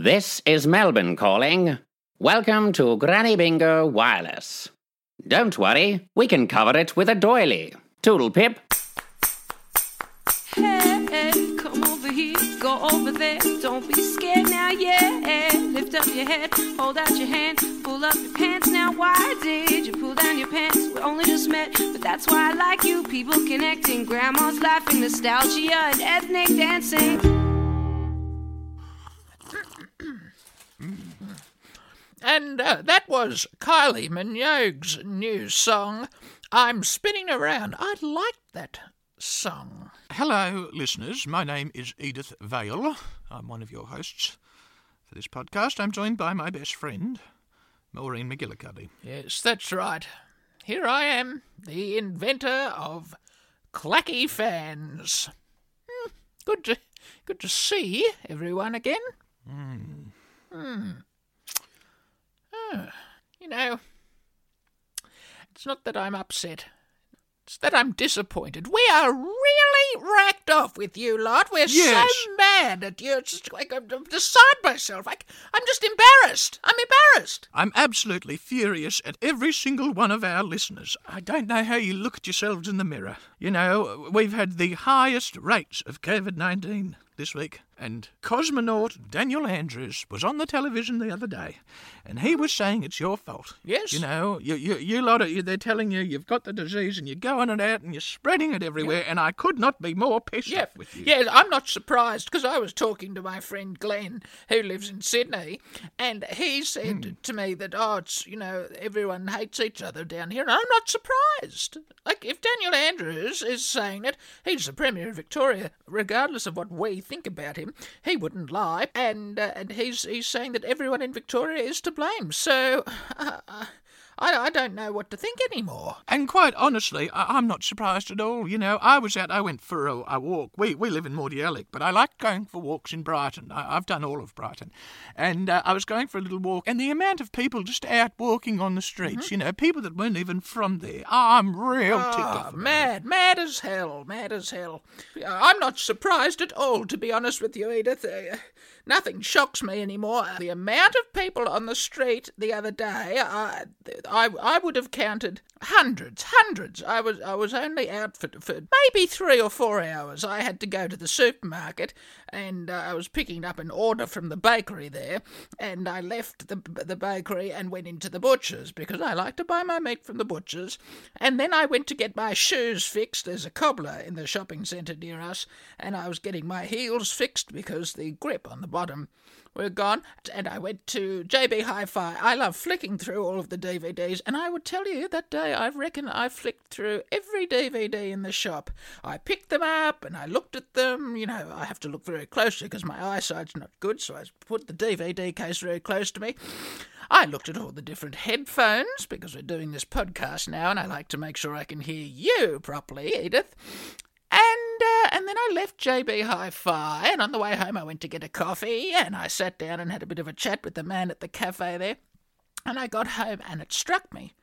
This is Melbourne calling. Welcome to Granny Bingo Wireless. Don't worry, we can cover it with a doily. Toodle pip. Hey, come over here, go over there. Don't be scared now, yeah. Lift up your head, hold out your hand, pull up your pants now. Why did you pull down your pants? We only just met, but that's why I like you. People connecting, grandma's laughing, nostalgia and ethnic dancing. And uh, that was Kylie Minogue's new song, I'm Spinning Around. I liked that song. Hello, listeners. My name is Edith Vale. I'm one of your hosts for this podcast. I'm joined by my best friend, Maureen McGillicuddy. Yes, that's right. Here I am, the inventor of clacky fans. Hmm, good to good to see everyone again. Hmm. Ah, you know, it's not that I'm upset. It's that I'm disappointed. We are really racked off with you lot. We're Yes. so mad at you. It's just like I'm beside myself. Like I'm just embarrassed. I'm embarrassed. I'm absolutely furious at every single one of our listeners. I don't know how you look at yourselves in the mirror. You know, we've had the highest rates of COVID 19 this week, and cosmonaut Daniel Andrews was on the television the other day, and he was saying it's your fault. Yes. You know, you, you, you lot, of, you, they're telling you you've got the disease and you're going it out and you're spreading it everywhere, and I could not be more pissed Yeah, off with you. yeah. I'm not surprised because I was talking to my friend Glenn, who lives in Sydney, and he said Hmm. to me that oh, it's you know everyone hates each other down here, and I'm not surprised. Like if Daniel Andrews is saying it, he's the premier of Victoria, regardless of what we think about him, he wouldn't lie, and uh, and he's he's saying that everyone in Victoria is to blame. So. Uh, I, I don't know what to think anymore. And quite honestly, I, I'm not surprised at all. You know, I was out, I went for a, a walk. We, we live in Mordialloc, but I like going for walks in Brighton. I, I've done all of Brighton. And uh, I was going for a little walk, and the amount of people just out walking on the streets, you know, people that weren't even from there. I'm real ticked Oh, off. about it. mad, mad as hell, mad as hell. I'm not surprised at all, to be honest with you, Edith. Uh, nothing shocks me anymore. The amount of people on the street the other day, I, I, I would have counted hundreds, hundreds. I was, I was only out for, for maybe three or four hours. I had to go to the supermarket, and uh, I was picking up an order from the bakery there, and I left the the bakery and went into the butcher's because I like to buy my meat from the butcher's, and then I went to get my shoes fixed. There's a cobbler in the shopping centre near us, and I was getting my heels fixed because the grip on the bottom were gone. And I went to JB Hi-Fi. I love flicking through all of the DVDs, and I would tell you that day I reckon I flicked through every DVD in the shop. I picked them up and I looked at them. You know, I have to look very closely because my eyesight's not good, so I put the DVD case very close to me. I looked at all the different headphones because we're doing this podcast now, and I like to make sure I can hear you properly, Edith. And then I left JB Hi-Fi, and on the way home I went to get a coffee, and I sat down and had a bit of a chat with the man at the cafe there. And I got home, and it struck me.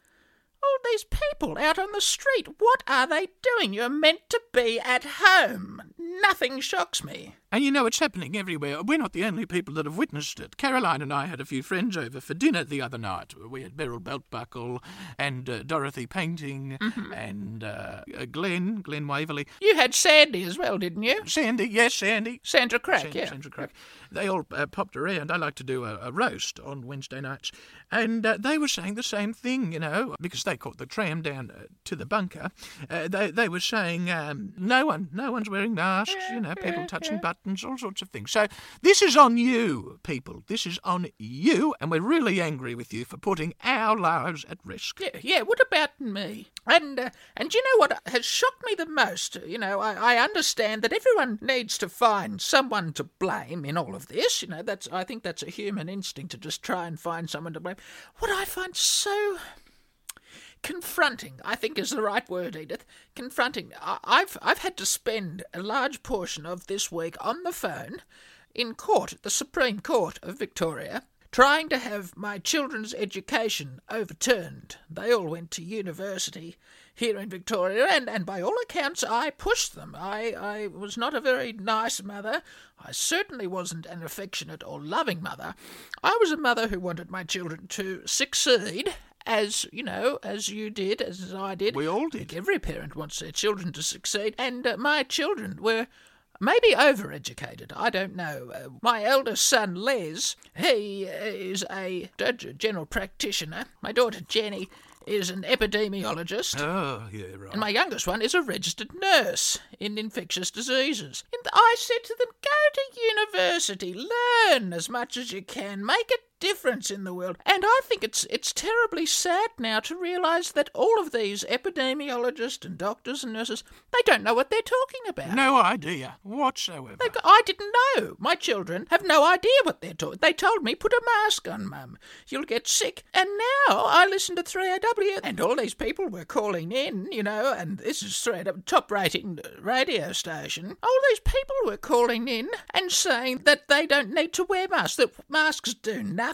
All these people out on the street, what are they doing? You're meant to be at home. Nothing shocks me. And you know, it's happening everywhere. We're not the only people that have witnessed it. Caroline and I had a few friends over for dinner the other night. We had Beryl Beltbuckle and uh, Dorothy Painting and uh, uh, Glenn, Glenn Waverley. You had Sandy as well, didn't you? Sandy, yes, Sandy. Sandra Crack, Sandra, yeah. Sandra Crack. They all uh, popped around. I like to do a, a roast on Wednesday nights. And uh, they were saying the same thing, you know, because they caught the tram down uh, to the bunker. Uh, they, they were saying um, no one, no one's wearing masks, you know, people touching buttons, all sorts of things. So this is on you, people. This is on you. And we're really angry with you for putting our lives at risk. Yeah, yeah. What about me? And uh, and you know what has shocked me the most? You know, I, I understand that everyone needs to find someone to blame in all of this. You know, that's I think that's a human instinct to just try and find someone to blame. What I find so confronting, I think is the right word, Edith. Confronting. I, I've I've had to spend a large portion of this week on the phone in court at the Supreme Court of Victoria trying to have my children's education overturned. They all went to university here in Victoria, and, and by all accounts, I pushed them. I, I was not a very nice mother. I certainly wasn't an affectionate or loving mother. I was a mother who wanted my children to succeed. As you know, as you did, as I did. We all did. every parent wants their children to succeed, and uh, my children were maybe overeducated. I don't know. Uh, my eldest son, Les, he is a general practitioner. My daughter, Jenny, is an epidemiologist. Oh, yeah, right. And my youngest one is a registered nurse in infectious diseases. And I said to them, go to university, learn as much as you can, make a difference in the world. And I think it's it's terribly sad now to realise that all of these epidemiologists and doctors and nurses, they don't know what they're talking about. no idea whatsoever. They've I didn't know. My children have no idea what they're talking. They told me, put a mask on, Mum. You'll get sick. And now I listen to 3AW, and all these people were calling in, you know, and this is 3AW, top rating radio station. All these people were calling in and saying that they don't need to wear masks, that masks do nothing,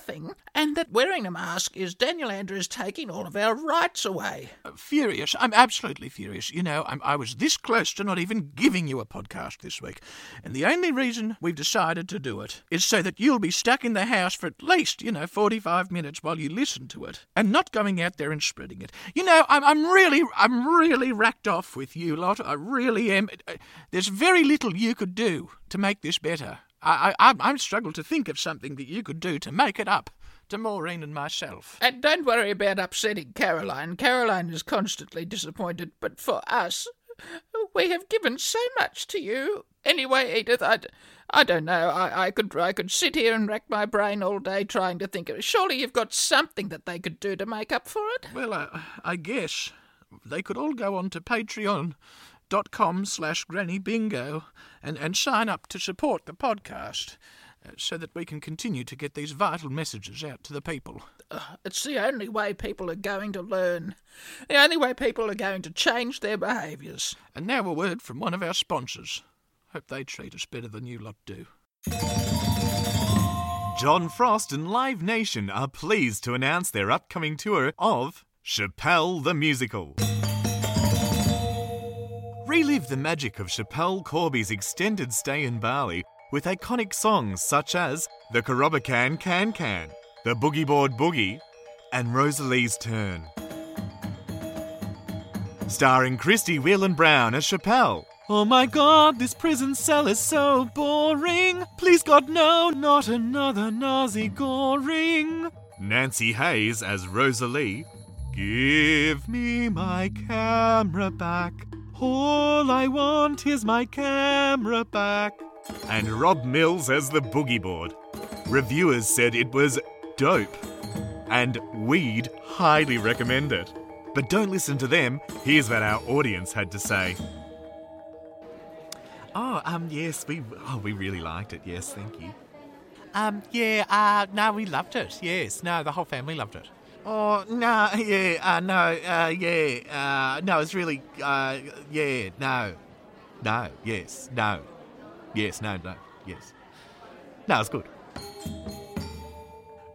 and that wearing a mask is Daniel Andrews taking all of our rights away. furious. I'm absolutely furious. You know, I'm, I was this close to not even giving you a podcast this week. And the only reason we've decided to do it is so that you'll be stuck in the house for at least, you know, 45 minutes while you listen to it and not going out there and spreading it. You know, I'm, I'm really, I'm really racked off with you lot. I really am. There's very little you could do to make this better. I, I, I'm- I'm struggling to think of something that you could do to make it up to Maureen and myself. And don't worry about upsetting Caroline. Caroline is constantly disappointed, but for us, we have given so much to you. Anyway, Edith, I, d- I don't know. I, I could I could sit here and rack my brain all day trying to think of. it. Surely you've got something that they could do to make up for it. Well, uh, I guess they could all go on to patreon.com slash granny bingo and, and sign up to support the podcast uh, so that we can continue to get these vital messages out to the people. It's the only way people are going to learn. The only way people are going to change their behaviours. And now a word from one of our sponsors. Hope they treat us better than you lot do. John Frost and Live Nation are pleased to announce their upcoming tour of Schapelle the Musical. Relive the magic of Schapelle Corby's extended stay in Bali with iconic songs such as The Kerobokan Can Can, The Boogie Board Boogie, and Rosalie's Turn. Starring Christie Whelan Browne as Schapelle. Oh my god, this prison cell is so boring. Please God, no, not another nasi goreng. Nancy Hayes as Rosalie. Give me my camera back. All I want is my camera back. And Rob Mills as the boogie board. Reviewers said it was dope. And we'd highly recommend it. But don't listen to them. Here's what our audience had to say. Oh, um, yes, we oh we really liked it. Yes, thank you. Um, yeah, uh, no, we loved it. Yes, no, the whole family loved it. Oh no, yeah, uh, no, uh, yeah, uh, no, it's really, uh, yeah, no, no, yes, no, yes, no, no, yes, no, it's good.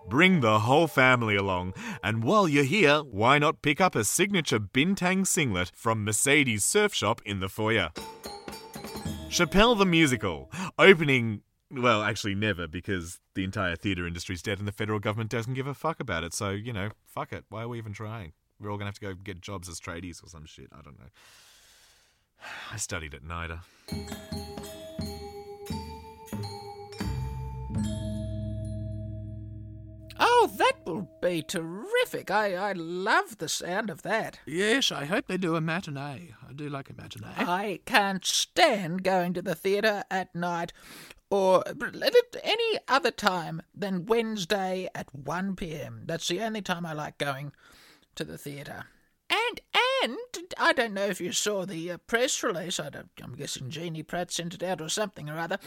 Bring the whole family along, and while you're here, why not pick up a signature Bintang singlet from Mercedes Surf Shop in the foyer? Schapelle the Musical, opening, well, actually never, because the entire theatre industry's dead and the federal government doesn't give a fuck about it. So, you know, fuck it. Why are we even trying? We're all gonna have to go get jobs as tradies or some shit. I don't know. I studied at NIDA. Oh, that will be terrific. I, I love the sound of that. Yes, I hope they do a matinee. I do like a matinee. I can't stand going to the theatre at night or any other time than Wednesday at 1 pm. That's the only time I like going to the theatre. And, and, I don't know if you saw the uh, press release, I I'm guessing Jeannie Pratt sent it out or something or other.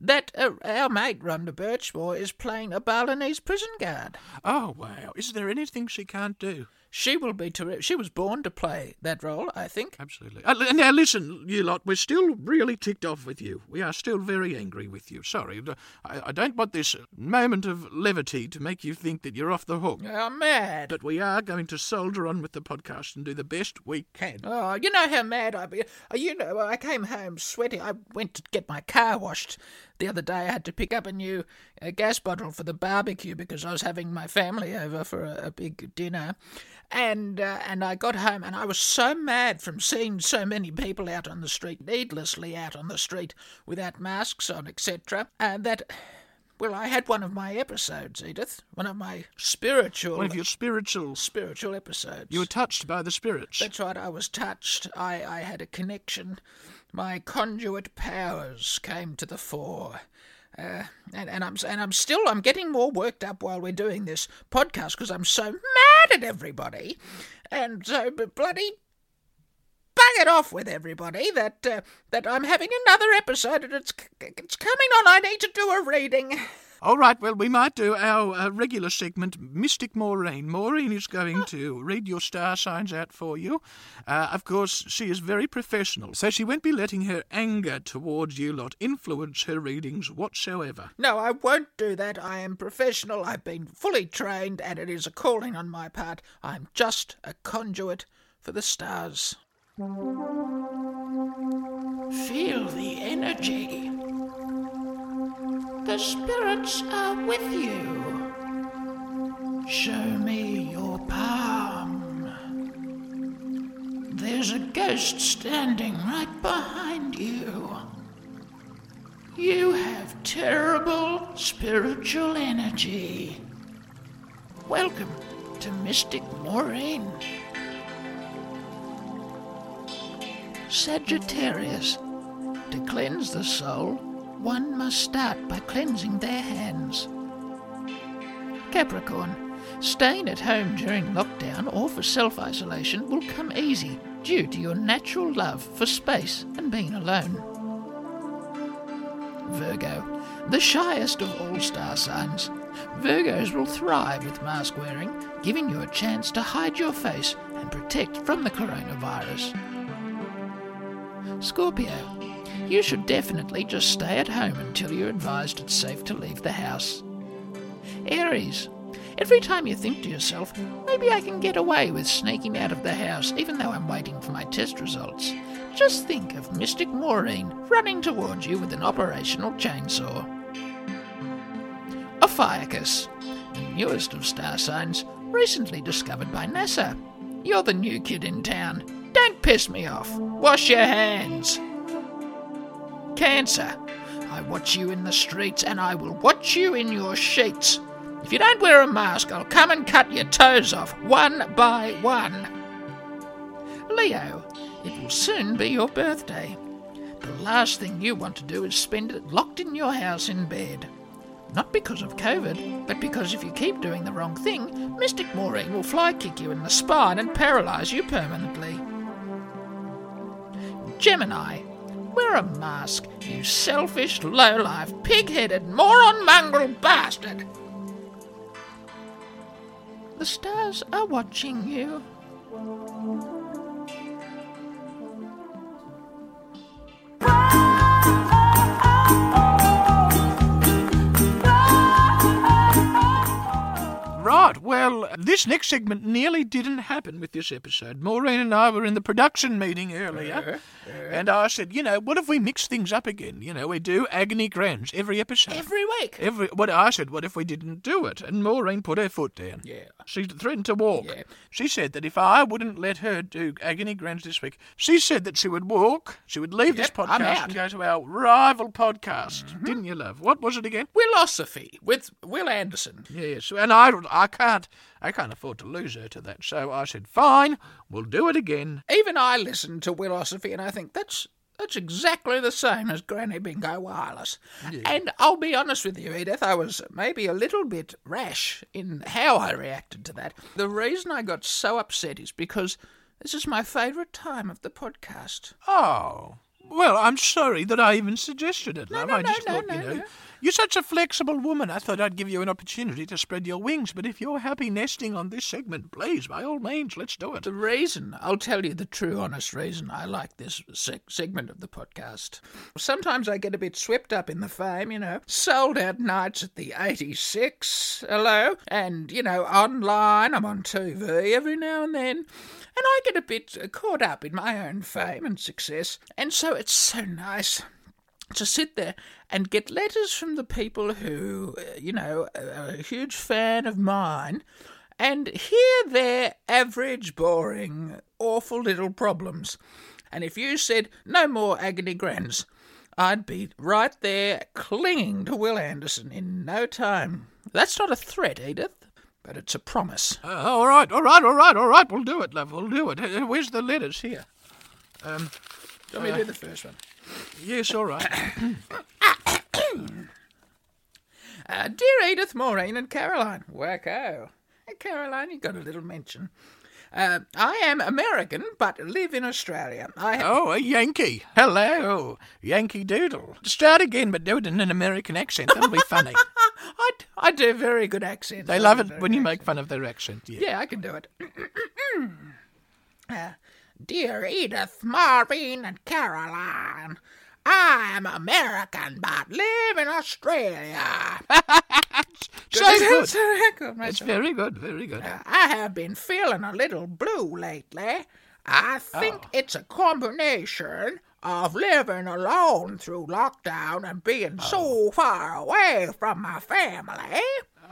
that uh, our mate Rhonda Burchmore is playing a Balinese prison guard. Oh, wow. Is there anything she can't do? She will be terrific. She was born to play that role, I think. Absolutely. Uh, now, listen, you lot, we're still really ticked off with you. We are still very angry with you. Sorry. I, I don't want this moment of levity to make you think that you're off the hook. I'm mad. But we are going to soldier on with the podcast and do the best we can. Oh, you know how mad I've been. Uh, You know, I came home sweating. I went to get my car washed the other day. I had to pick up a new uh, gas bottle for the barbecue because I was having my family over for a, a big dinner. And uh, and I got home and I was so mad from seeing so many people out on the street, needlessly out on the street without masks on, etc. And that, well, I had one of my episodes, Edith, one of my spiritual, One of your spiritual. spiritual episodes. You were touched by the spirits. That's right, I was touched. I, I had a connection. My conduit powers came to the fore. Uh, and, and I'm and I'm still I'm getting more worked up while we're doing this podcast because I'm so mad at everybody, and so bloody bang it off with everybody that uh, that I'm having another episode and it's it's coming on. I need to do a reading. All right, well, we might do our uh, regular segment, Mystic Maureen. Maureen is going to read your star signs out for you. Uh, of course, she is very professional, so she won't be letting her anger towards you lot influence her readings whatsoever. No, I won't do that. I am professional. I've been fully trained, and it is a calling on my part. I'm just a conduit for the stars. Feel the energy. The spirits are uh, with you. Show me your palm. There's a ghost standing right behind you. You have terrible spiritual energy. Welcome to Mystic Maureen. Sagittarius. To cleanse the soul, one must start by cleansing their hands. Capricorn. Staying at home during lockdown or for self isolation will come easy due to your natural love for space and being alone. Virgo, the shyest of all star signs. Virgos will thrive with mask wearing, giving you a chance to hide your face and protect from the coronavirus. Scorpio, you should definitely just stay at home until you're advised it's safe to leave the house. Aries, every time you think to yourself, maybe I can get away with sneaking out of the house even though I'm waiting for my test results, just think of Mystic Maureen running towards you with an operational chainsaw. Ophiuchus, the newest of star signs, recently discovered by NASA. You're the new kid in town. Don't piss me off. Wash your hands. Cancer. I watch you in the streets and I will watch you in your sheets. If you don't wear a mask, I'll come and cut your toes off one by one. Leo, it will soon be your birthday. The last thing you want to do is spend it locked in your house in bed. Not because of COVID, but because if you keep doing the wrong thing, Mystic Maureen will fly kick you in the spine and paralyze you permanently. Gemini, wear a mask, you selfish, low-life, pig-headed, moron-mongrel bastard! The stars are watching you. Right, well, this next segment nearly didn't happen with this episode. Maureen and I were in the production meeting earlier, and I said, you know, what if we mix things up again? You know, we do Agony Grans every episode. Every week. Every what I said, what if we didn't do it? And Maureen put her foot down. Yeah. She threatened to walk. Yeah. She said that if I wouldn't let her do Agony Grans this week, she said that she would walk, she would leave this Yep, I'm podcast. Mm-hmm. and go to our rival podcast. Didn't you, love? What was it again? Wilosophy with Wil Anderson. Yes, and I, I can't, I can't afford to lose her to that. So I said, fine, we'll do it again. Even I listen to Wilosophy and I think that's that's exactly the same as Granny Bingo Wireless. And I'll be honest with you, Edith, I was maybe a little bit rash in how I reacted to that. The reason I got so upset is because this is my favourite time of the podcast. Oh, Well, I'm sorry that I even suggested it, love. no, I just no, thought, no, you know, no. You're such a flexible woman. I thought I'd give you an opportunity to spread your wings. But if you're happy nesting on this segment, please, by all means, let's do it. The reason, I'll tell you the true, honest reason I like this seg- segment of the podcast. Sometimes I get a bit swept up in the fame, you know. Sold out nights at the 86, hello? And, you know, online, I'm on TV every now and then. And I get a bit caught up in my own fame and success. And so it's so nice to sit there and get letters from the people who, uh, you know, are a huge fan of mine and hear their average, boring, awful little problems. And if you said no more agony grans, I'd be right there clinging to Wil Anderson in no time. That's not a threat, Edith, but it's a promise. Uh, all right, all right, all right, all right. We'll do it, love. We'll do it. Uh, Where's the letters here? Um, Do you me do the first one? Yes, all right. Uh, dear Edith, Maureen, and Caroline. Wacko. Hey, Caroline, you got a little mention. Uh, I am American, but live in Australia. I. Oh, a Yankee. Hello, Yankee Doodle. Start again, but do it in an American accent. That'll be funny. I, I do very good accents. They I love it when you make fun of their accent. Yeah. Yeah, I can do it. Uh, Dear Edith, Maureen, and Caroline, I am American but live in Australia. So good. good. It's very good, very good. Uh, I have been feeling a little blue lately. I think oh. it's a combination of living alone through lockdown and being oh. so far away from my family.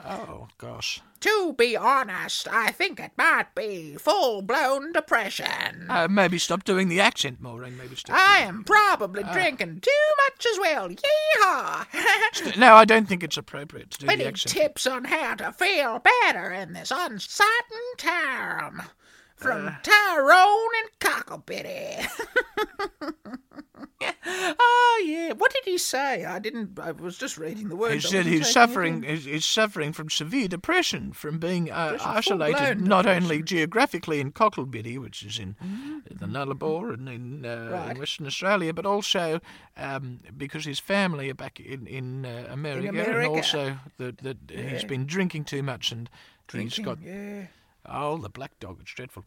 Oh, gosh. To be honest, I think it might be full blown depression. Uh, maybe stop doing the accent, Maureen. Maybe stop. I am probably drinking too much as well. Yeehaw! no, I don't think it's appropriate to do the Any accent. tips on how to feel better in this uncertain time? From Uh. Tyrone and Cocklebiddy. oh yeah. What did he say? I didn't. I was just reading the words. He said he's suffering. He's, he's suffering from severe depression from being uh, isolated, not depression. only geographically in Cocklebiddy, which is in the Nullarbor and in, uh, Right. in Western Australia, but also um, because his family are back in in uh, America, and America. also that that he's Yeah. been drinking too much and Drinking, he's got yeah. oh the black dog. It's dreadful.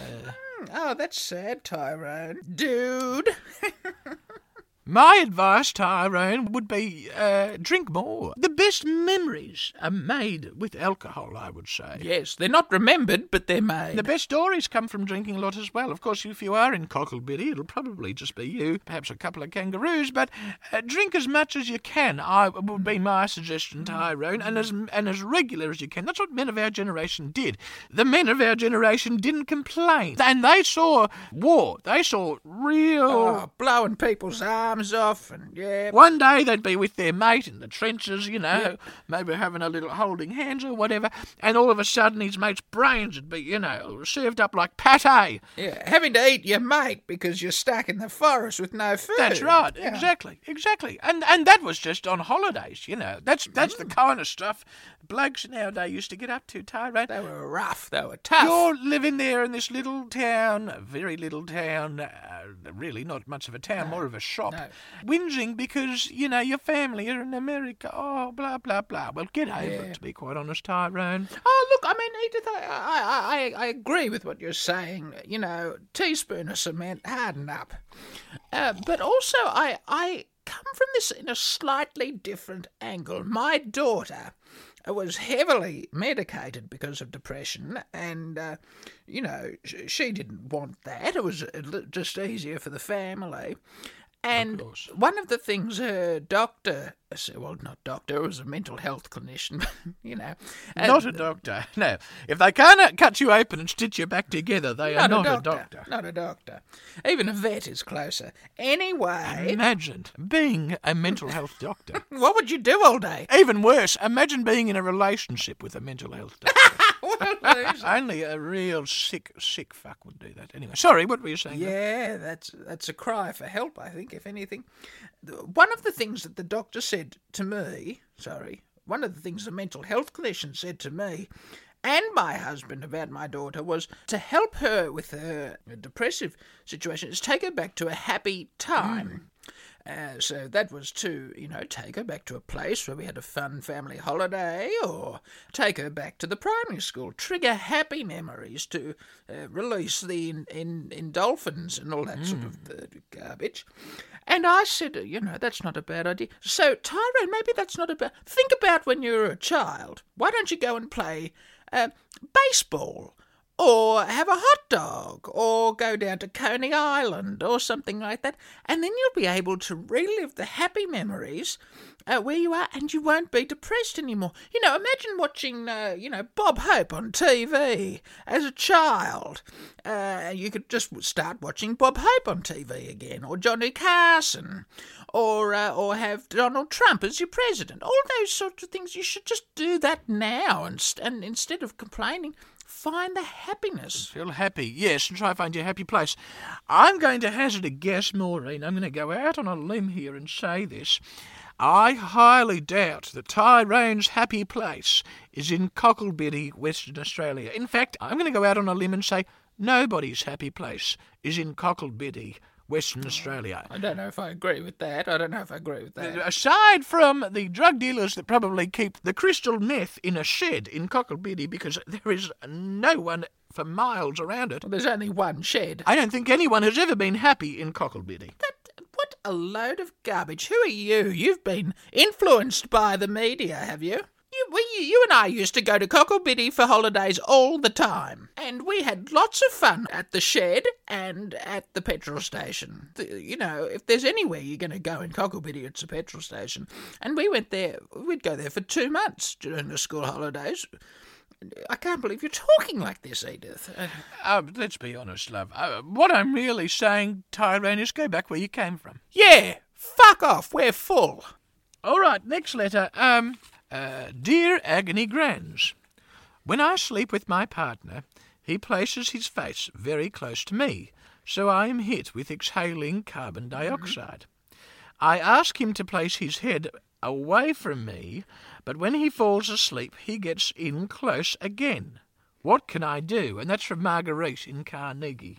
Uh, hmm. Oh, that's sad, Tyrone. Dude. My advice, Tyrone, would be uh, drink more. The best memories are made with alcohol, I would say. yes, they're not remembered, but they're made. The best stories come from drinking a lot as well. Of course, if you are in Cocklebiddy, it'll probably just be you, perhaps a couple of kangaroos, but uh, drink as much as you can. I would be my suggestion, Tyrone, and as and as regular as you can. That's what men of our generation did. The men of our generation didn't complain, and they saw war. They saw real. Oh, blowing people's arms off, and yeah. One day they'd be with their mate in the trenches, you know, maybe having a little holding hands or whatever, and all of a sudden his mate's brains would be, you know, served up like pate. Yeah, having to eat your mate because you're stuck in the forest with no food. That's right, Yeah. exactly, exactly. And and that was just on holidays, you know. That's that's the kind of stuff blokes nowadays used to get up to, Tyrone. They were rough. They were tough. You're living there in this little town, a very little town, uh, really not much of a town, more of a shop, no. Whinging because, you know, your family are in America. Oh, blah, blah, blah. Well, get over Yeah. it, to be quite honest, Tyrone. Oh, look, I mean, Edith, I, I, I, I agree with what you're saying. You know, teaspoon of cement, harden up. Uh, but also, I, I come from this in a slightly different angle. My daughter was heavily medicated because of depression, and, uh, you know, sh- she didn't want that. It was just easier for the family. And course. one of the things her doctor, well, not doctor, it was a mental health clinician, you know. not a doctor. No. If they can't uh, cut you open and stitch you back together, they are not, a doctor. Not a doctor. Even a vet is closer. Anyway, Imagine being a mental health doctor. what would you do all day? Even worse, imagine being in a relationship with a mental health doctor. What a loser. Only a real sick, sick fuck would do that. Anyway, sorry, what were you saying? yeah, that's that's a cry for help. I think, if anything, one of the things that the doctor said to me, sorry, one of the things the mental health clinician said to me, and my husband about my daughter was to help her with her depressive situation, is take her back to a happy time. Uh, so that was to, you know, take her back to a place where we had a fun family holiday, or take her back to the primary school, trigger happy memories to uh, release the in, in, endorphins and all that sort of uh, garbage. And I said, you know, that's not a bad idea. So, Tyrone, maybe that's not a bad. Think about when you were a child. Why don't you go and play uh, baseball? or have a hot dog, or go down to Coney Island, or something like that, and then you'll be able to relive the happy memories uh, where you are, and you won't be depressed anymore. You know, imagine watching, uh, you know, Bob Hope on TV as a child. Uh, you could just start watching Bob Hope on TV again, or Johnny Carson, or uh, or have Donald Trump as your president. All those sorts of things. You should just do that now, and, and instead of complaining, find the happiness. Feel happy, yes, and try and find your happy place. I'm going to hazard a guess, Maureen. I'm going to go out on a limb here and say this. I highly doubt that Tyrone's happy place is in Cocklebiddy, Western Australia. In fact, I'm going to go out on a limb and say nobody's happy place is in Cocklebiddy, Western Australia. I don't know if I agree with that. I don't know if I agree with that. Aside from the drug dealers that probably keep the crystal meth in a shed in Cocklebiddy because there is no one for miles around it, Well, there's only one shed. I don't think anyone has ever been happy in Cocklebiddy. That, a load of garbage. Who are you? You've been influenced by the media, have you? You, we, you and I used to go to Cocklebiddy for holidays all the time, and we had lots of fun at the shed and at the petrol station. The- you know, if there's anywhere you're going to go in Cocklebiddy, it's a petrol station. And we went there, we'd go there for two months during the school holidays. I can't believe you're talking like this, Edith. Uh, Uh, let's be honest, love. Uh, what I'm really saying, Tyrone, is go back where you came from. yeah, fuck off, we're full. All right, next letter. Um, uh, dear Agony Grans, when I sleep with my partner, he places his face very close to me, so I am hit with exhaling carbon dioxide. I ask him to place his head away from me, but when he falls asleep, he gets in close again. What can I do? And that's from Marguerite in Carnegie.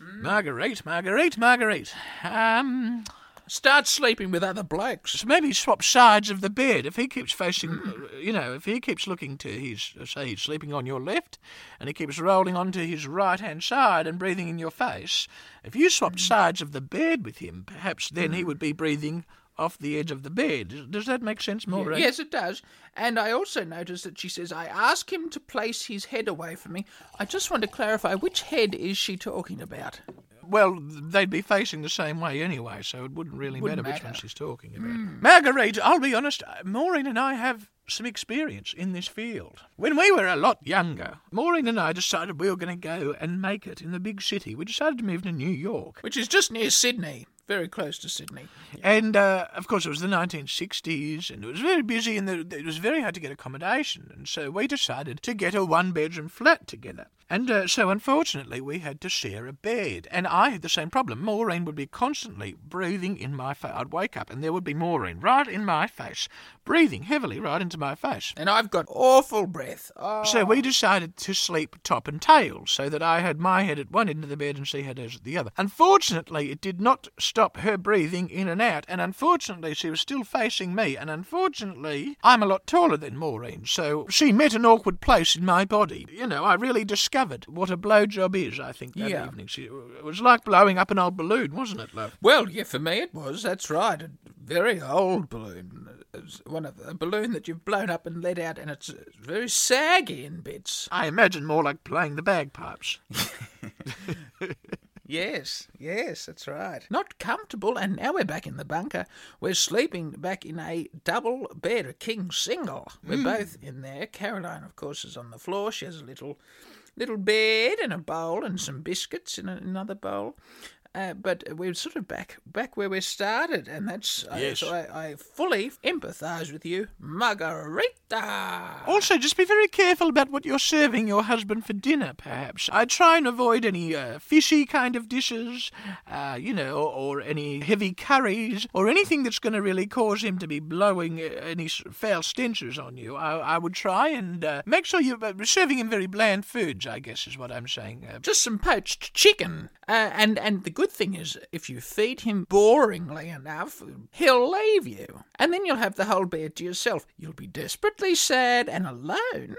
Marguerite, Marguerite, Marguerite. Um, Start sleeping with other blokes. so maybe swap sides of the bed. If he keeps facing, uh, you know, if he keeps looking to his, say he's sleeping on your left, and he keeps rolling onto his right hand side and breathing in your face, if you swapped sides of the bed with him, perhaps then he would be breathing off the edge of the bed. Does that make sense, Maureen? Yes, it does. And I also noticed that she says, I ask him to place his head away from me. I just want to clarify which head is she talking about? Well, they'd be facing the same way anyway, so it wouldn't really Wouldn't matter which one she's talking about. Marguerite, I'll be honest, uh, Maureen and I have some experience in this field. When we were a lot younger, Maureen and I decided we were going to go and make it in the big city. We decided to move to New York. Which is just near Sydney, very close to Sydney. And uh, of course, it was the 1960s, and it was very busy, and the, it was very hard to get accommodation. And so we decided to get a one bedroom flat together. And uh, so, unfortunately, we had to share a bed. And I had the same problem. Maureen would be constantly breathing in my face. I'd wake up, and there would be Maureen right in my face, breathing heavily right into my face. And I've got awful breath. Oh, So we decided to sleep top and tail, so that I had my head at one end of the bed and she had hers at the other. Unfortunately, it did not stop her breathing in and out, and unfortunately, she was still facing me, and unfortunately, I'm a lot taller than Maureen, so she met an awkward place in my body. You know, I really discovered what a blowjob is, I think, that Yeah. evening. She, it was like blowing up an old balloon, wasn't it, love? Well, yeah, for me it was. That's right. A very old balloon. One of a balloon that you've blown up and let out, and it's very saggy in bits. I imagine more like playing the bagpipes. Yes, yes, that's right. Not comfortable, and now we're back in the bunker. We're sleeping back in a double bed, a king single. We're mm. both in there. Caroline, of course, is on the floor. She has a little, little bed and a bowl and some biscuits in another bowl. Uh, but we're sort of back back where we started, and that's uh, Yes. so I, I fully empathise with you, Margarita. Also, just be very careful about what you're serving your husband for dinner, perhaps. I try and avoid any uh, fishy kind of dishes, uh, you know, or, or any heavy curries, or anything that's going to really cause him to be blowing uh, any foul stenches on you. I, I would try and uh, make sure you're uh, serving him very bland foods, I guess is what I'm saying. Uh, Just some poached chicken. Uh, and, and the good thing is, if you feed him boringly enough, he'll leave you. And then you'll have the whole bed to yourself. You'll be desperately sad and alone,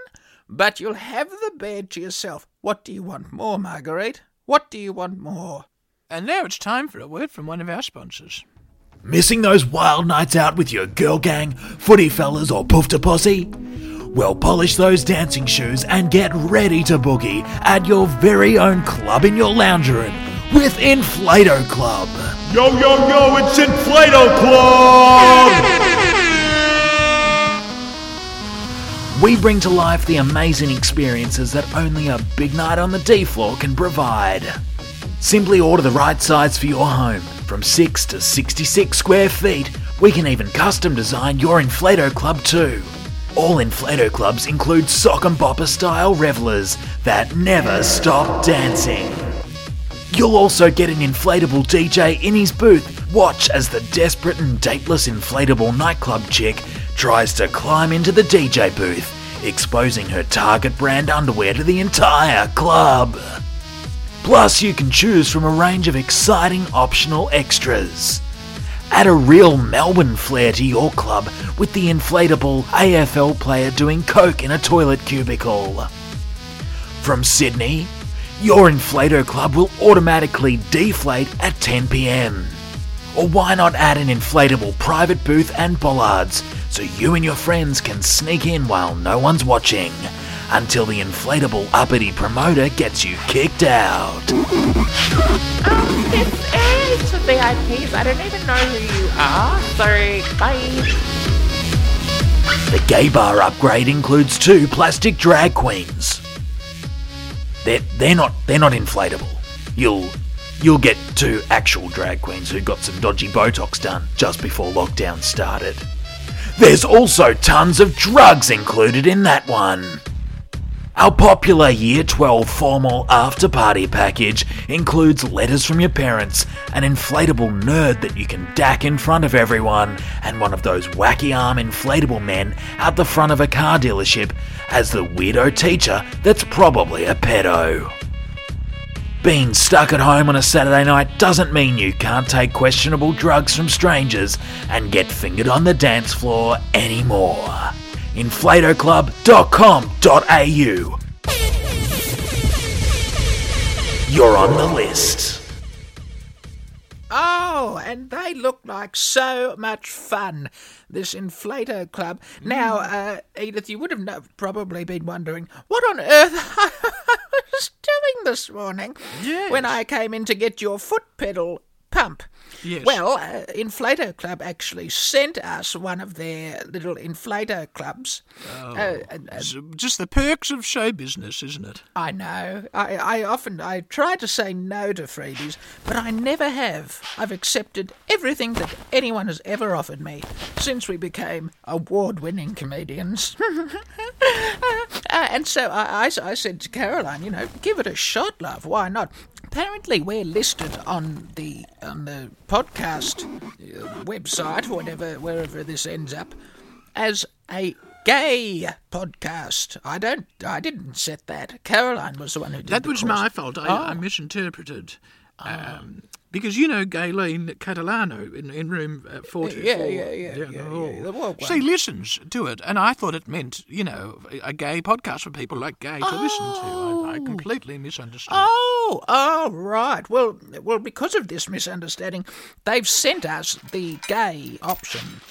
but you'll have the bed to yourself. What do you want more, Marguerite? What do you want more? and now it's time for a word from one of our sponsors. Missing those wild nights out with your girl gang, footy fellas, or poof to posse? Well, polish those dancing shoes and get ready to boogie at your very own club in your lounge room with Inflato Club. Yo, yo, yo, it's Inflato Club! We bring to life the amazing experiences that only a big night on the D floor can provide. Simply order the right size for your home. From 6 to 66 square feet, we can even custom design your Inflato Club too. All Inflato Clubs include sock and bopper style revelers that never stop dancing. You'll also get an inflatable DJ in his booth. Watch as the desperate and dateless inflatable nightclub chick tries to climb into the DJ booth, exposing her Target brand underwear to the entire club. Plus, you can choose from a range of exciting optional extras. Add a real Melbourne flair to your club with the inflatable AFL player doing coke in a toilet cubicle. From Sydney, your Inflato Club will automatically deflate at 10 pm. Or why not add an inflatable private booth and bollards so you and your friends can sneak in while no one's watching until the inflatable uppity promoter gets you kicked out. Um, this is for VIPs. I don't even know who you are. So, bye. The gay bar upgrade includes two plastic drag queens. They're, they're not they're not inflatable. You'll you'll get two actual drag queens who got some dodgy Botox done just before lockdown started. There's also tons of drugs included in that one. Our popular Year 12 formal after party package includes letters from your parents, an inflatable nerd that you can dack in front of everyone, and one of those wacky arm inflatable men out the front of a car dealership as the weirdo teacher that's probably a pedo. Being stuck at home on a Saturday night doesn't mean you can't take questionable drugs from strangers and get fingered on the dance floor anymore. InflatoClub.com.au You're on the list. Oh, and they look like so much fun. This Inflato Club. Now, uh, Edith, you would have no- probably been wondering what on earth I was doing this morning Yes. when I came in to get your foot pedal pump. Yes. Well, uh, Inflato Club actually sent us one of their little Inflato clubs. Oh. Uh, uh, just the perks of show business, isn't it? I know. I, I often I try to say no to freebies, but I never have. I've accepted everything that anyone has ever offered me since we became award-winning comedians. Uh, and so I, I, I said to Caroline, you know, give it a shot, love. Why not? Apparently, we're listed on the on the podcast uh, website, whatever wherever this ends up, as a gay podcast. I don't. I didn't set that. Caroline was the one who did. That was course. my fault. I, I Oh. misinterpreted. Um, because you know Gayleen Catalano in, in room uh, 44. Yeah, yeah, yeah, down yeah, the hall. yeah, She listens to it, and I thought it meant, you know, a, gay podcast for people like Gay to listen to. I, I completely misunderstood. Oh, oh, right. Well, well, because of this misunderstanding, they've sent us the gay option.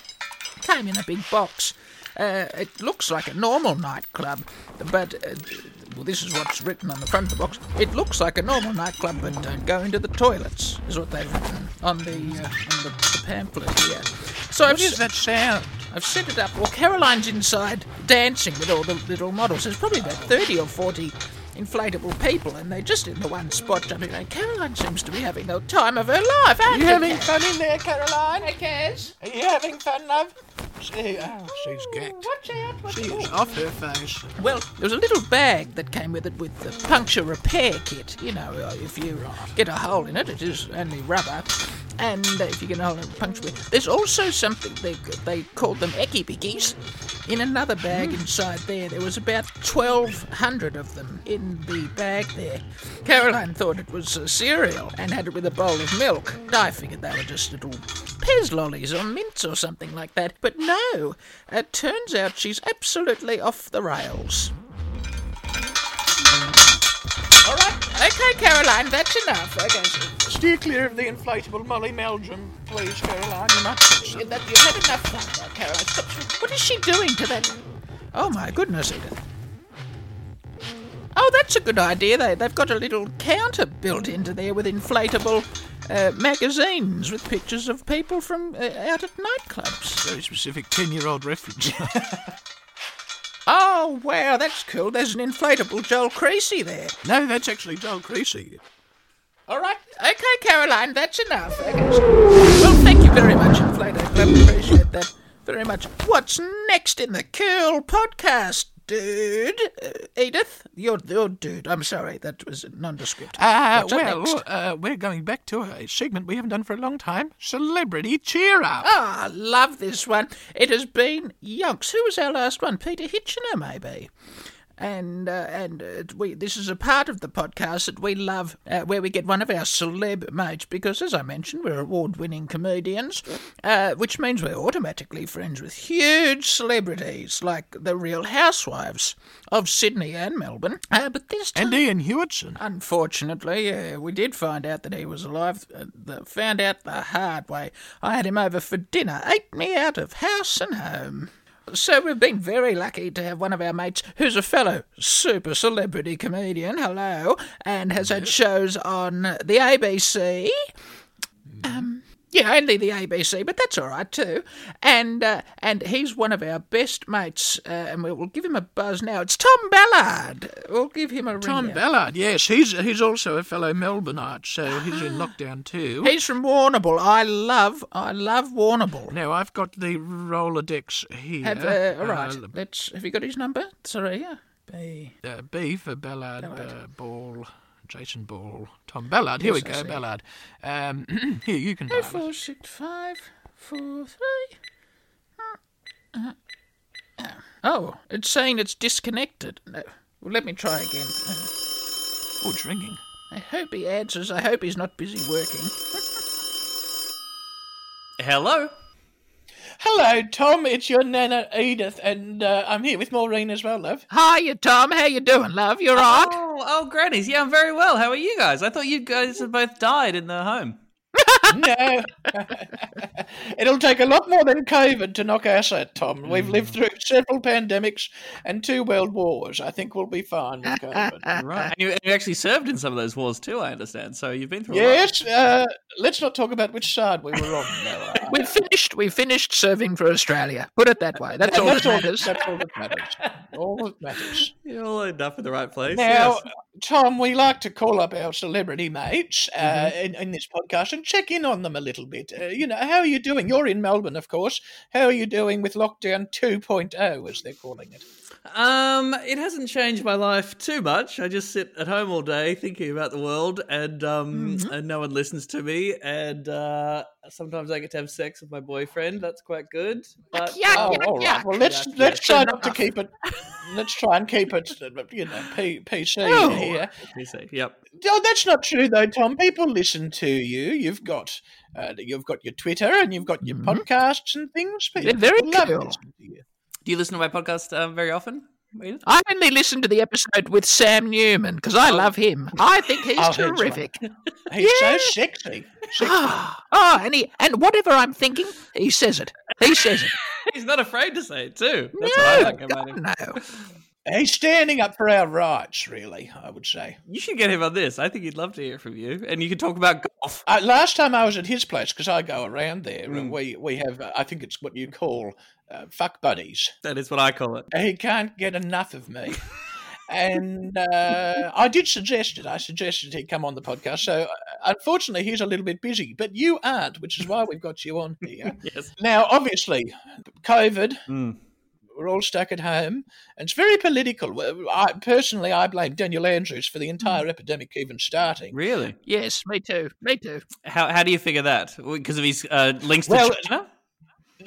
Came in a big box. Uh, it looks like a normal nightclub, but uh, well, this is what's written on the front of the box. It looks like a normal nightclub, but don't go into the toilets. Is what they've written on the uh, on the, the pamphlet here. So I've What is s- that sound? I've set it up. Well, Caroline's inside dancing with all the little models. There's probably about 30 or 40 inflatable people, and they're just in the one spot jumping around. Caroline seems to be having the time of her life. Are aren't you you, having fun in there, Caroline? Hey, Cass. Are you having fun, love? She, oh, she's gagged. Watch out. Watch She out. is off her face. Well, there was a little bag that came with it with the puncture repair kit. You know, uh, if you get a hole in it, it is only rubber. And if you hole in it, repair. There's also something, they, they called them ecky pickies. In another bag inside there, there was about 1,200 of them in the bag there. Caroline thought it was uh, cereal and had it with a bowl of milk. I figured they were just little Pez lollies or mints or something like that. But no, it turns out she's absolutely off the rails. All right, okay, Caroline, that's enough. Okay, so Steer clear of the inflatable Molly Meldrum, please, Caroline. You might touch that, you've had enough fun now, Caroline. Stop. What is she doing to that? Oh my goodness, Edith. Oh, that's a good idea. They, they've got a little counter built into there with inflatable uh, magazines with pictures of people from uh, out at nightclubs. Very specific 10 year old reference. Oh, wow, that's cool. There's an inflatable Joel Creasy there. no, that's actually Joel Creasy. All right, okay, Caroline, that's enough. Okay. Well, thank you very much, Inflator I Appreciate that very much. What's next in the cool podcast, dude? Uh, Edith, you're, you're dude. I'm sorry, that was nondescript. Uh, What's well, uh, we're going back to a segment we haven't done for a long time Celebrity Cheer Up. Ah, I love this one. It has been yonks. Who was our last one? Peter Hitchener, maybe. And uh, and uh, we this is a part of the podcast that we love, uh, where we get one of our celeb mates because, as I mentioned, we're award-winning comedians, uh, which means we're automatically friends with huge celebrities like the Real Housewives of Sydney and Melbourne. Uh, but this time, And Iain Hewitson. Unfortunately, we did find out that he was alive. Uh, the, found out the hard way. I had him over for dinner, ate me out of house and home. So we've been very lucky to have one of our mates who's a fellow super celebrity comedian, hello, and has had shows on the ABC. Um, yeah, only the ABC, but that's all right too. And uh, and he's one of our best mates, uh, and we'll, give him a buzz now. It's Tom Ballard. We'll give him a ring. Tom. Ballard, yes, he's he's also a fellow Melbourneite, so he's in lockdown too. He's from Warrnambool. I love, I love Warrnambool. Now I've got the Rolodex here. Have, uh, all right, Uh, let's. Have you got his number? Sorry, yeah. B. uh, B for Ballard, Uh, Ball, Jason Ball, Tom Ballard. Here Yes, we go, see. Ballard. Um, here you can Oh, dial it. four six five four three. Uh, uh, Oh, it's saying it's disconnected. No. Well, let me try again. Uh, Oh, it's ringing. I hope he answers. I hope he's not busy working. Hello. Hello, Tom. It's your nana Edith, and uh, I'm here with Maureen as well, love. Hiya, Tom. How you doing, love? You all right? Oh, oh, grannies. Yeah, I'm very well. How are you guys? I thought you guys had both died in the home. No. It'll take a lot more than COVID to knock us out, Tom. We've lived through several pandemics and two world wars. I think we'll be fine with COVID. Right. And you, and you actually served in some of those wars too, I understand. So you've been through a lot. yes, uh, let's not talk about which side we were on. No, We finished. We finished serving for Australia. Put it that way. That's all that's, that all, matters. that's all that matters. All that matters. You're all end up in the right place. Now, yes. Tom, we like to call up our celebrity mates uh, Mm-hmm. in, in this podcast and check in on them a little bit. Uh, you know, how are you doing? You're in Melbourne, of course. How are you doing with lockdown 2.0, as they're calling it? Um, it hasn't changed my life too much. I just sit at home all day thinking about the world, and um, Mm-hmm. and no one listens to me. And uh, sometimes I get to have sex with my boyfriend. That's quite good. But Yeah, Oh, yeah, all yeah. Well, let's Yeah, let's yeah. try not to keep it. Let's try and keep it, uh, you know, P, PC Oh. here. you see, yep. Oh, that's not true though, Tom. People listen to you. You've got, uh, you've got your Twitter and you've got your podcasts and things. People They're very love cool. listening to you. Do you listen to my podcast um, very often? Edith? I only listened to the episode with Sam Newman because I love him. I think he's Oh, that's right. terrific. He's so sexy. sexy. Ah, oh, and he and whatever I'm thinking, he says it. He says it. He's not afraid to say it too. That's no, what I like about him. no. He's standing up for our rights, really, I would say. You should get him on this. I think he'd love to hear from you, and you can talk about golf. Uh, last time I was at his place, because I go around there, Mm. and we, we have, uh, I think it's what you call uh, fuck buddies. That is what I call it. He can't get enough of me. and uh, I did suggest it. I suggested he come on the podcast. So uh, unfortunately, he's a little bit busy, but you aren't, which is why we've got you on here. Yes. Now, obviously, COVID. Mm. We're all stuck at home, and it's very political. I, personally, I blame Daniel Andrews for the entire epidemic even starting. Really? Yes, me too. Me too. How how do you figure that? Because of his uh, links to Well, China?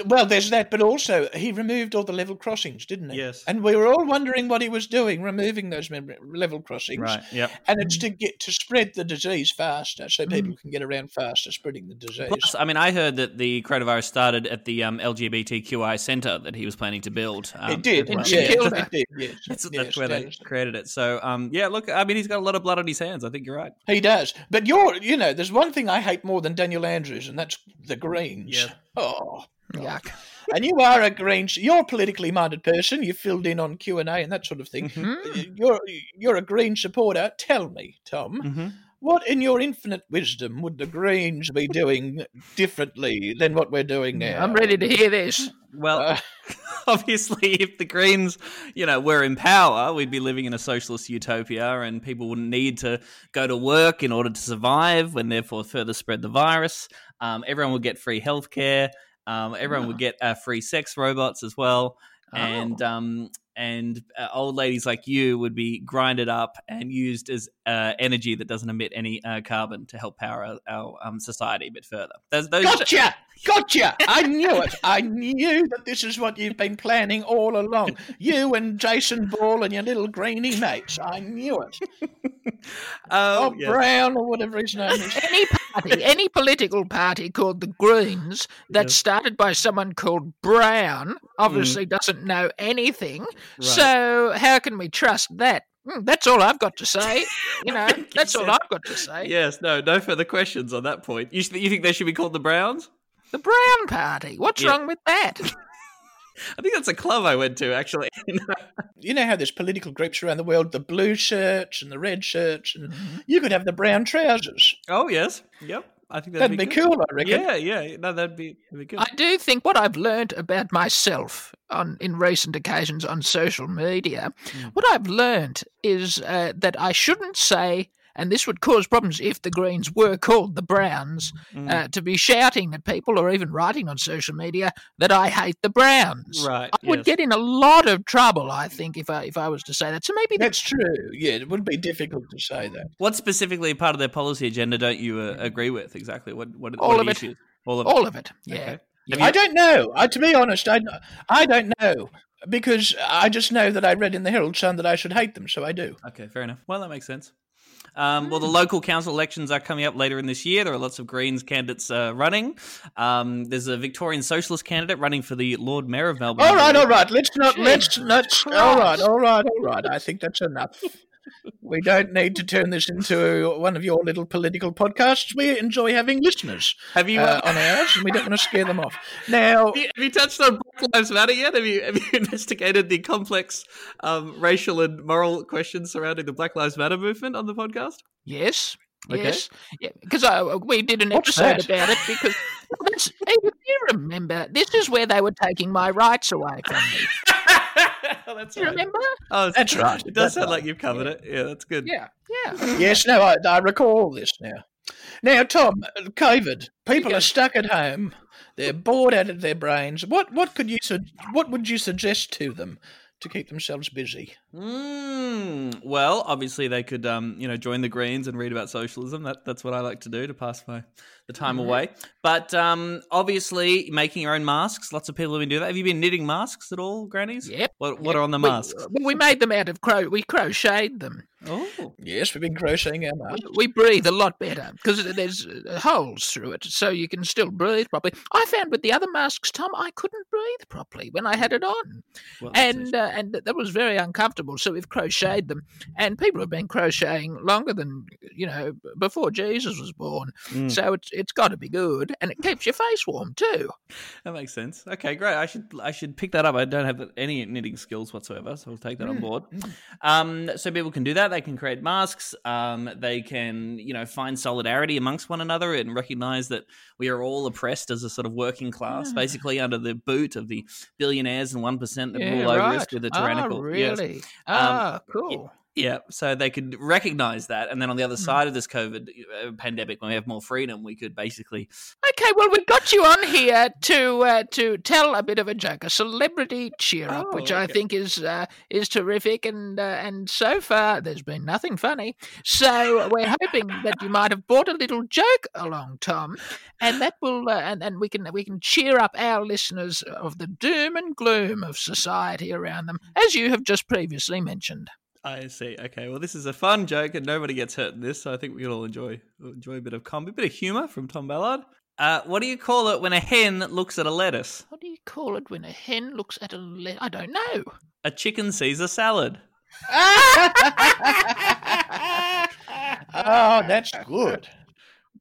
Well, there's that, but also he removed all the level crossings, didn't he? Yes. And we were all wondering what he was doing, removing those mem- level crossings. Right. Yep. And it's to get to spread the disease faster, so people can get around faster, spreading the disease. Plus, I mean, I heard that the coronavirus started at the um, LGBTQI center that he was planning to build. Um, it did. well. she yeah, killed it did. Yes. That's, yes, that's where they created it. So, um, yeah, look, I mean, he's got a lot of blood on his hands. I think you're right. He does. But you're, you know, there's one thing I hate more than Daniel Andrews, and that's the Greens. Yeah. Oh. Yuck. And you are a Greens. You're a politically minded person. You filled in on Q and A and that sort of thing. Mm-hmm. You're you're a Green supporter. Tell me, Tom, Mm-hmm. what in your infinite wisdom would the Greens be doing differently than what we're doing now? I'm ready to hear this. Well, Uh, obviously, if the Greens, you know, were in power, we'd be living in a socialist utopia, and people wouldn't need to go to work in order to survive, and therefore further spread the virus. Um, everyone would get free healthcare. Um, everyone would get uh, free sex robots as well, and um, and uh, old ladies like you would be grinded up and used as uh, energy that doesn't emit any uh, carbon to help power our, our um, society a bit further. Those, those Gotcha! Gotcha! I knew it. I knew that this is what you've been planning all along. You and Jason Ball and your little greeny mates. I knew it. Oh, Oh, yes. Brown or whatever his name is. Any party, any political party called the Greens that's started by someone called Brown obviously doesn't know anything. So how can we trust that? Hmm, that's all I've got to say. You know, that's all I've got to say. Yes, no, no further questions on that point. You, you think they should be called the Browns? The Brown Party. What's Yeah. wrong with that? I think that's a club I went to actually. You know how there's political groups around the world, the blue shirts and the red shirts, and you could have the brown trousers. oh yes, yep. I think that'd, That'd be good. cool, I reckon. Yeah, yeah. No, that'd be, that'd be good. I do think what I've learned about myself on in recent occasions on social media, what I've learned is uh, that I shouldn't say, and this would cause problems if the Greens were called the Browns, uh, to be shouting at people or even writing on social media that I hate the Browns. Right, I would get in a lot of trouble, I think, if I if I was to say that. So maybe the That's true. Yeah, it would be difficult to say that. what specifically part of their policy agenda don't you uh, agree with exactly? What what, All what are of the it. All of all of it. Yeah. Okay. I don't know. I, to be honest, I, I don't know because I just know that I read in the Herald Sun that I should hate them, so I do. Okay, fair enough. Well, that makes sense. Um, well, the local council elections are coming up later in this year. There are lots of Greens candidates uh, running. Um, there's a Victorian Socialist candidate running for the Lord Mayor of Melbourne. All right, all right. Let's not. Let's not. Christ. All right, all right, all right. I think that's enough. We don't need to turn this into one of your little political podcasts. We enjoy having listeners Have you, uh, uh, on ours, and we don't want to scare them off. Now, Have you, have you touched on Black Lives Matter yet? Have you have you investigated the complex um, racial and moral questions surrounding the Black Lives Matter movement on the podcast? Yes. Okay. Yes, yeah, because I, we did an What's episode that? about it. Because if you remember, this is where they were taking my rights away from me. oh, that's Do you right. remember? Oh, That's right. It does That's sound right. like you've covered it. Yeah, that's good. Yeah, yeah. yes, no, I, I recall this now. Now, Tom, COVID. People are stuck at home. They're bored out of their brains. What what could you su- what would you suggest to them to keep themselves busy? Mm, well, obviously they could, um, you know, join the Greens and read about socialism. That that's what I like to do to pass my the time Mm-hmm. away. But um, obviously, making your own masks. Lots of people have been doing that. Have you been knitting masks at all, Grannies? Yep. What What are on the masks? well, we made them out of crow. We crocheted them. Oh, Yes, we've been crocheting our masks. We breathe a lot better because there's uh, holes through it, so you can still breathe properly. I found with the other masks, Tom, I couldn't breathe properly when I had it on, well, and uh, and that was very uncomfortable. So we've crocheted them, and people have been crocheting longer than you know before Jesus was born. Mm. So it's it's got to be good, and it keeps your face warm too. That makes sense. Okay, great. I should I should pick that up. I don't have any knitting skills whatsoever, so I'll take that Mm, on board. Um, so people can do that. They can create masks. Um, they can, you know, find solidarity amongst one another and recognize that we are all oppressed as a sort of working class, Yeah. basically under the boot of the billionaires and one percent that Yeah, rule over us with a Ah, tyrannical. yes. really? Um, Ah, cool. Yeah, so they could recognize that, and then on the other Hmm. side of this COVID uh, pandemic, when we have more freedom, we could basically Okay, well, we've got you on here to uh, to tell a bit of a joke, a celebrity cheer up, Oh, which I think is uh, is terrific, and uh, and so far there's been nothing funny. So we're hoping that you might have brought a little joke along, Tom, and that will uh, and and we can we can cheer up our listeners of the doom and gloom of society around them, as you have just previously mentioned. I see. Okay, well, this is a fun joke, and nobody gets hurt in this, so I think we can all enjoy enjoy a bit of comedy, a bit of humor from Tom Ballard. Uh, what do you call it when a hen looks at a lettuce? What do you call it when a hen looks at a le- I don't know. A chicken Caesar salad. oh, that's good.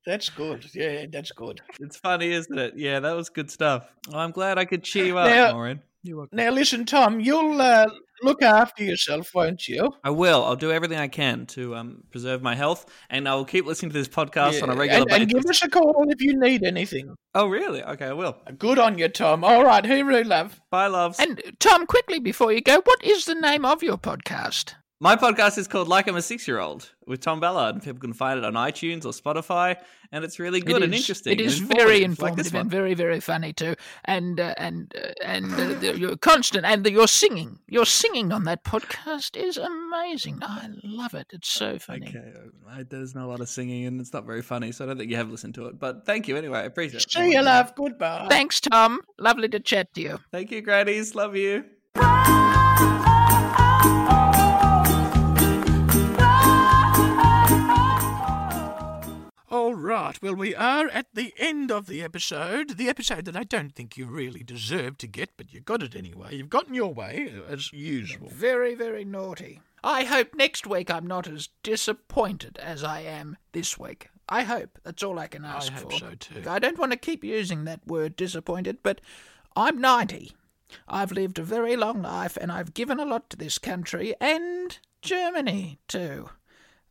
That's good. Yeah, that's good. It's funny, isn't it? Yeah, that was good stuff. Well, I'm glad I could cheer you up, Now- Maureen. You're welcome. Now, listen, Tom, you'll uh, look after yourself, won't you? I will. I'll do everything I can to um, preserve my health, and I will keep listening to this podcast on a regular and, and give us a call if you need anything. Oh, really? Okay, I will. Good on you, Tom. All right, hooroo, love. Bye, loves. And Tom, quickly before you go, what is the name of your podcast? My podcast is called Like I'm a Six Year Old with Tom Ballard. and People can find it on iTunes or Spotify, and it's really good It and is- interesting. It is and is very informative this and very, very funny too. And uh, and uh, and uh, you're constant, and the, your singing, your singing on that podcast is amazing. I love it. It's so funny. Okay, I, there's not a lot of singing, and it's not very funny, so I don't think you have listened to it. But thank you anyway. I appreciate it. See you, love. Goodbye. Thanks, Tom. Lovely to chat to you. Thank you, Grannies. Love you. Right, well, we are at the end of the episode. The episode that I don't think you really deserved to get, but you got it anyway. You've gotten your way, as usual. Very, very naughty. I hope next week I'm not as disappointed as I am this week. I hope. That's all I can ask I hope for. so too. I don't want to keep using that word disappointed, but I'm 90. I've lived a very long life and I've given a lot to this country and Germany too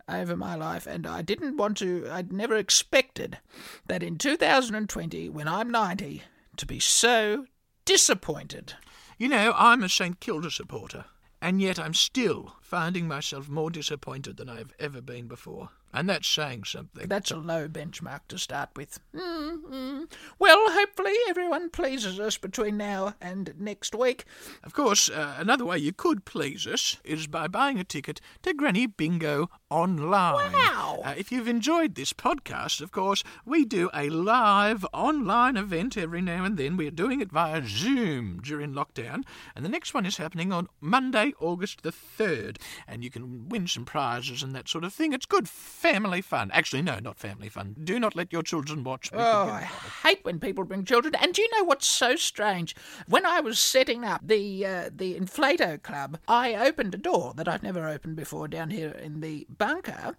over my life, and I didn't want to, I'd never expected that in 2020, when I'm 90, to be so disappointed. You know, I'm a St Kilda supporter, and yet I'm still finding myself more disappointed than I've ever been before. And that's saying something. That's a low benchmark to start with. Mm-hmm. Well, hopefully everyone pleases us between now and next week. Of course, uh, another way you could please us is by buying a ticket to Granny Bingo online. Wow. Uh, if you've enjoyed this podcast, of course, we do a live online event every now and then. We're doing it via Zoom during lockdown, and the next one is happening on Monday, August the 3rd. And you can win some prizes and that sort of thing. It's good family fun. Actually, no, not family fun. Do not let your children watch. We Oh, I hate when people bring children. And do you know what's so strange? When I was setting up the uh, the Inflato Club, I opened a door that I've never opened before down here in the bunker.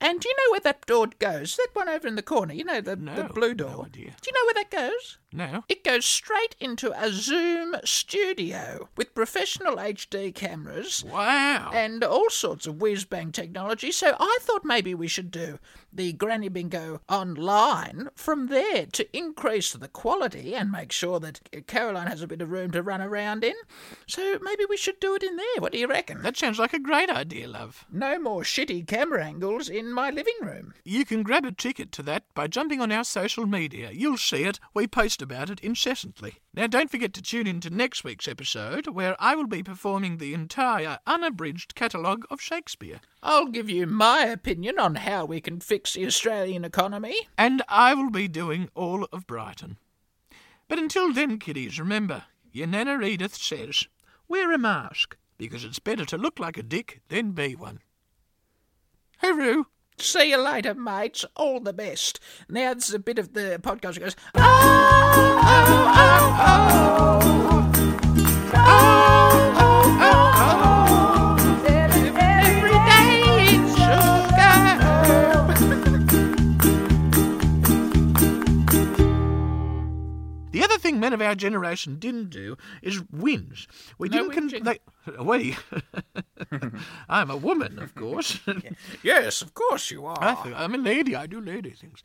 And do you know where that door goes? That one over in the corner. You know the, the No, blue no door. idea. Do you know where that goes? No. It goes straight into a Zoom studio with professional HD cameras Wow. and all sorts of whiz bang technology. So I thought maybe we should do the Granny Bingo online from there to increase the quality and make sure that Caroline has a bit of room to run around in. So maybe we should do it in there. What do you reckon? that sounds like a great idea, love. No more shitty camera angles in my living room. You can grab a ticket to that by jumping on our social media. You'll see it. We post about it incessantly. Now, don't forget to tune in to next week's episode, where I will be performing the entire unabridged catalogue of Shakespeare. I'll give you my opinion on how we can fix the Australian economy. And I will be doing all of Brighton. But until then, kiddies, remember, your Nana Edith says, wear a mask, because it's better to look like a dick than be one. Hooroo! See you later, mates. All the best. Now this is a bit of the podcast that goes, oh, oh, oh, oh. Oh, oh, men of our generation didn't do is whinge. We No didn't. whinging. they, we. I'm a woman, of course. Yes, of course you are. I I'm a lady. I do lady things.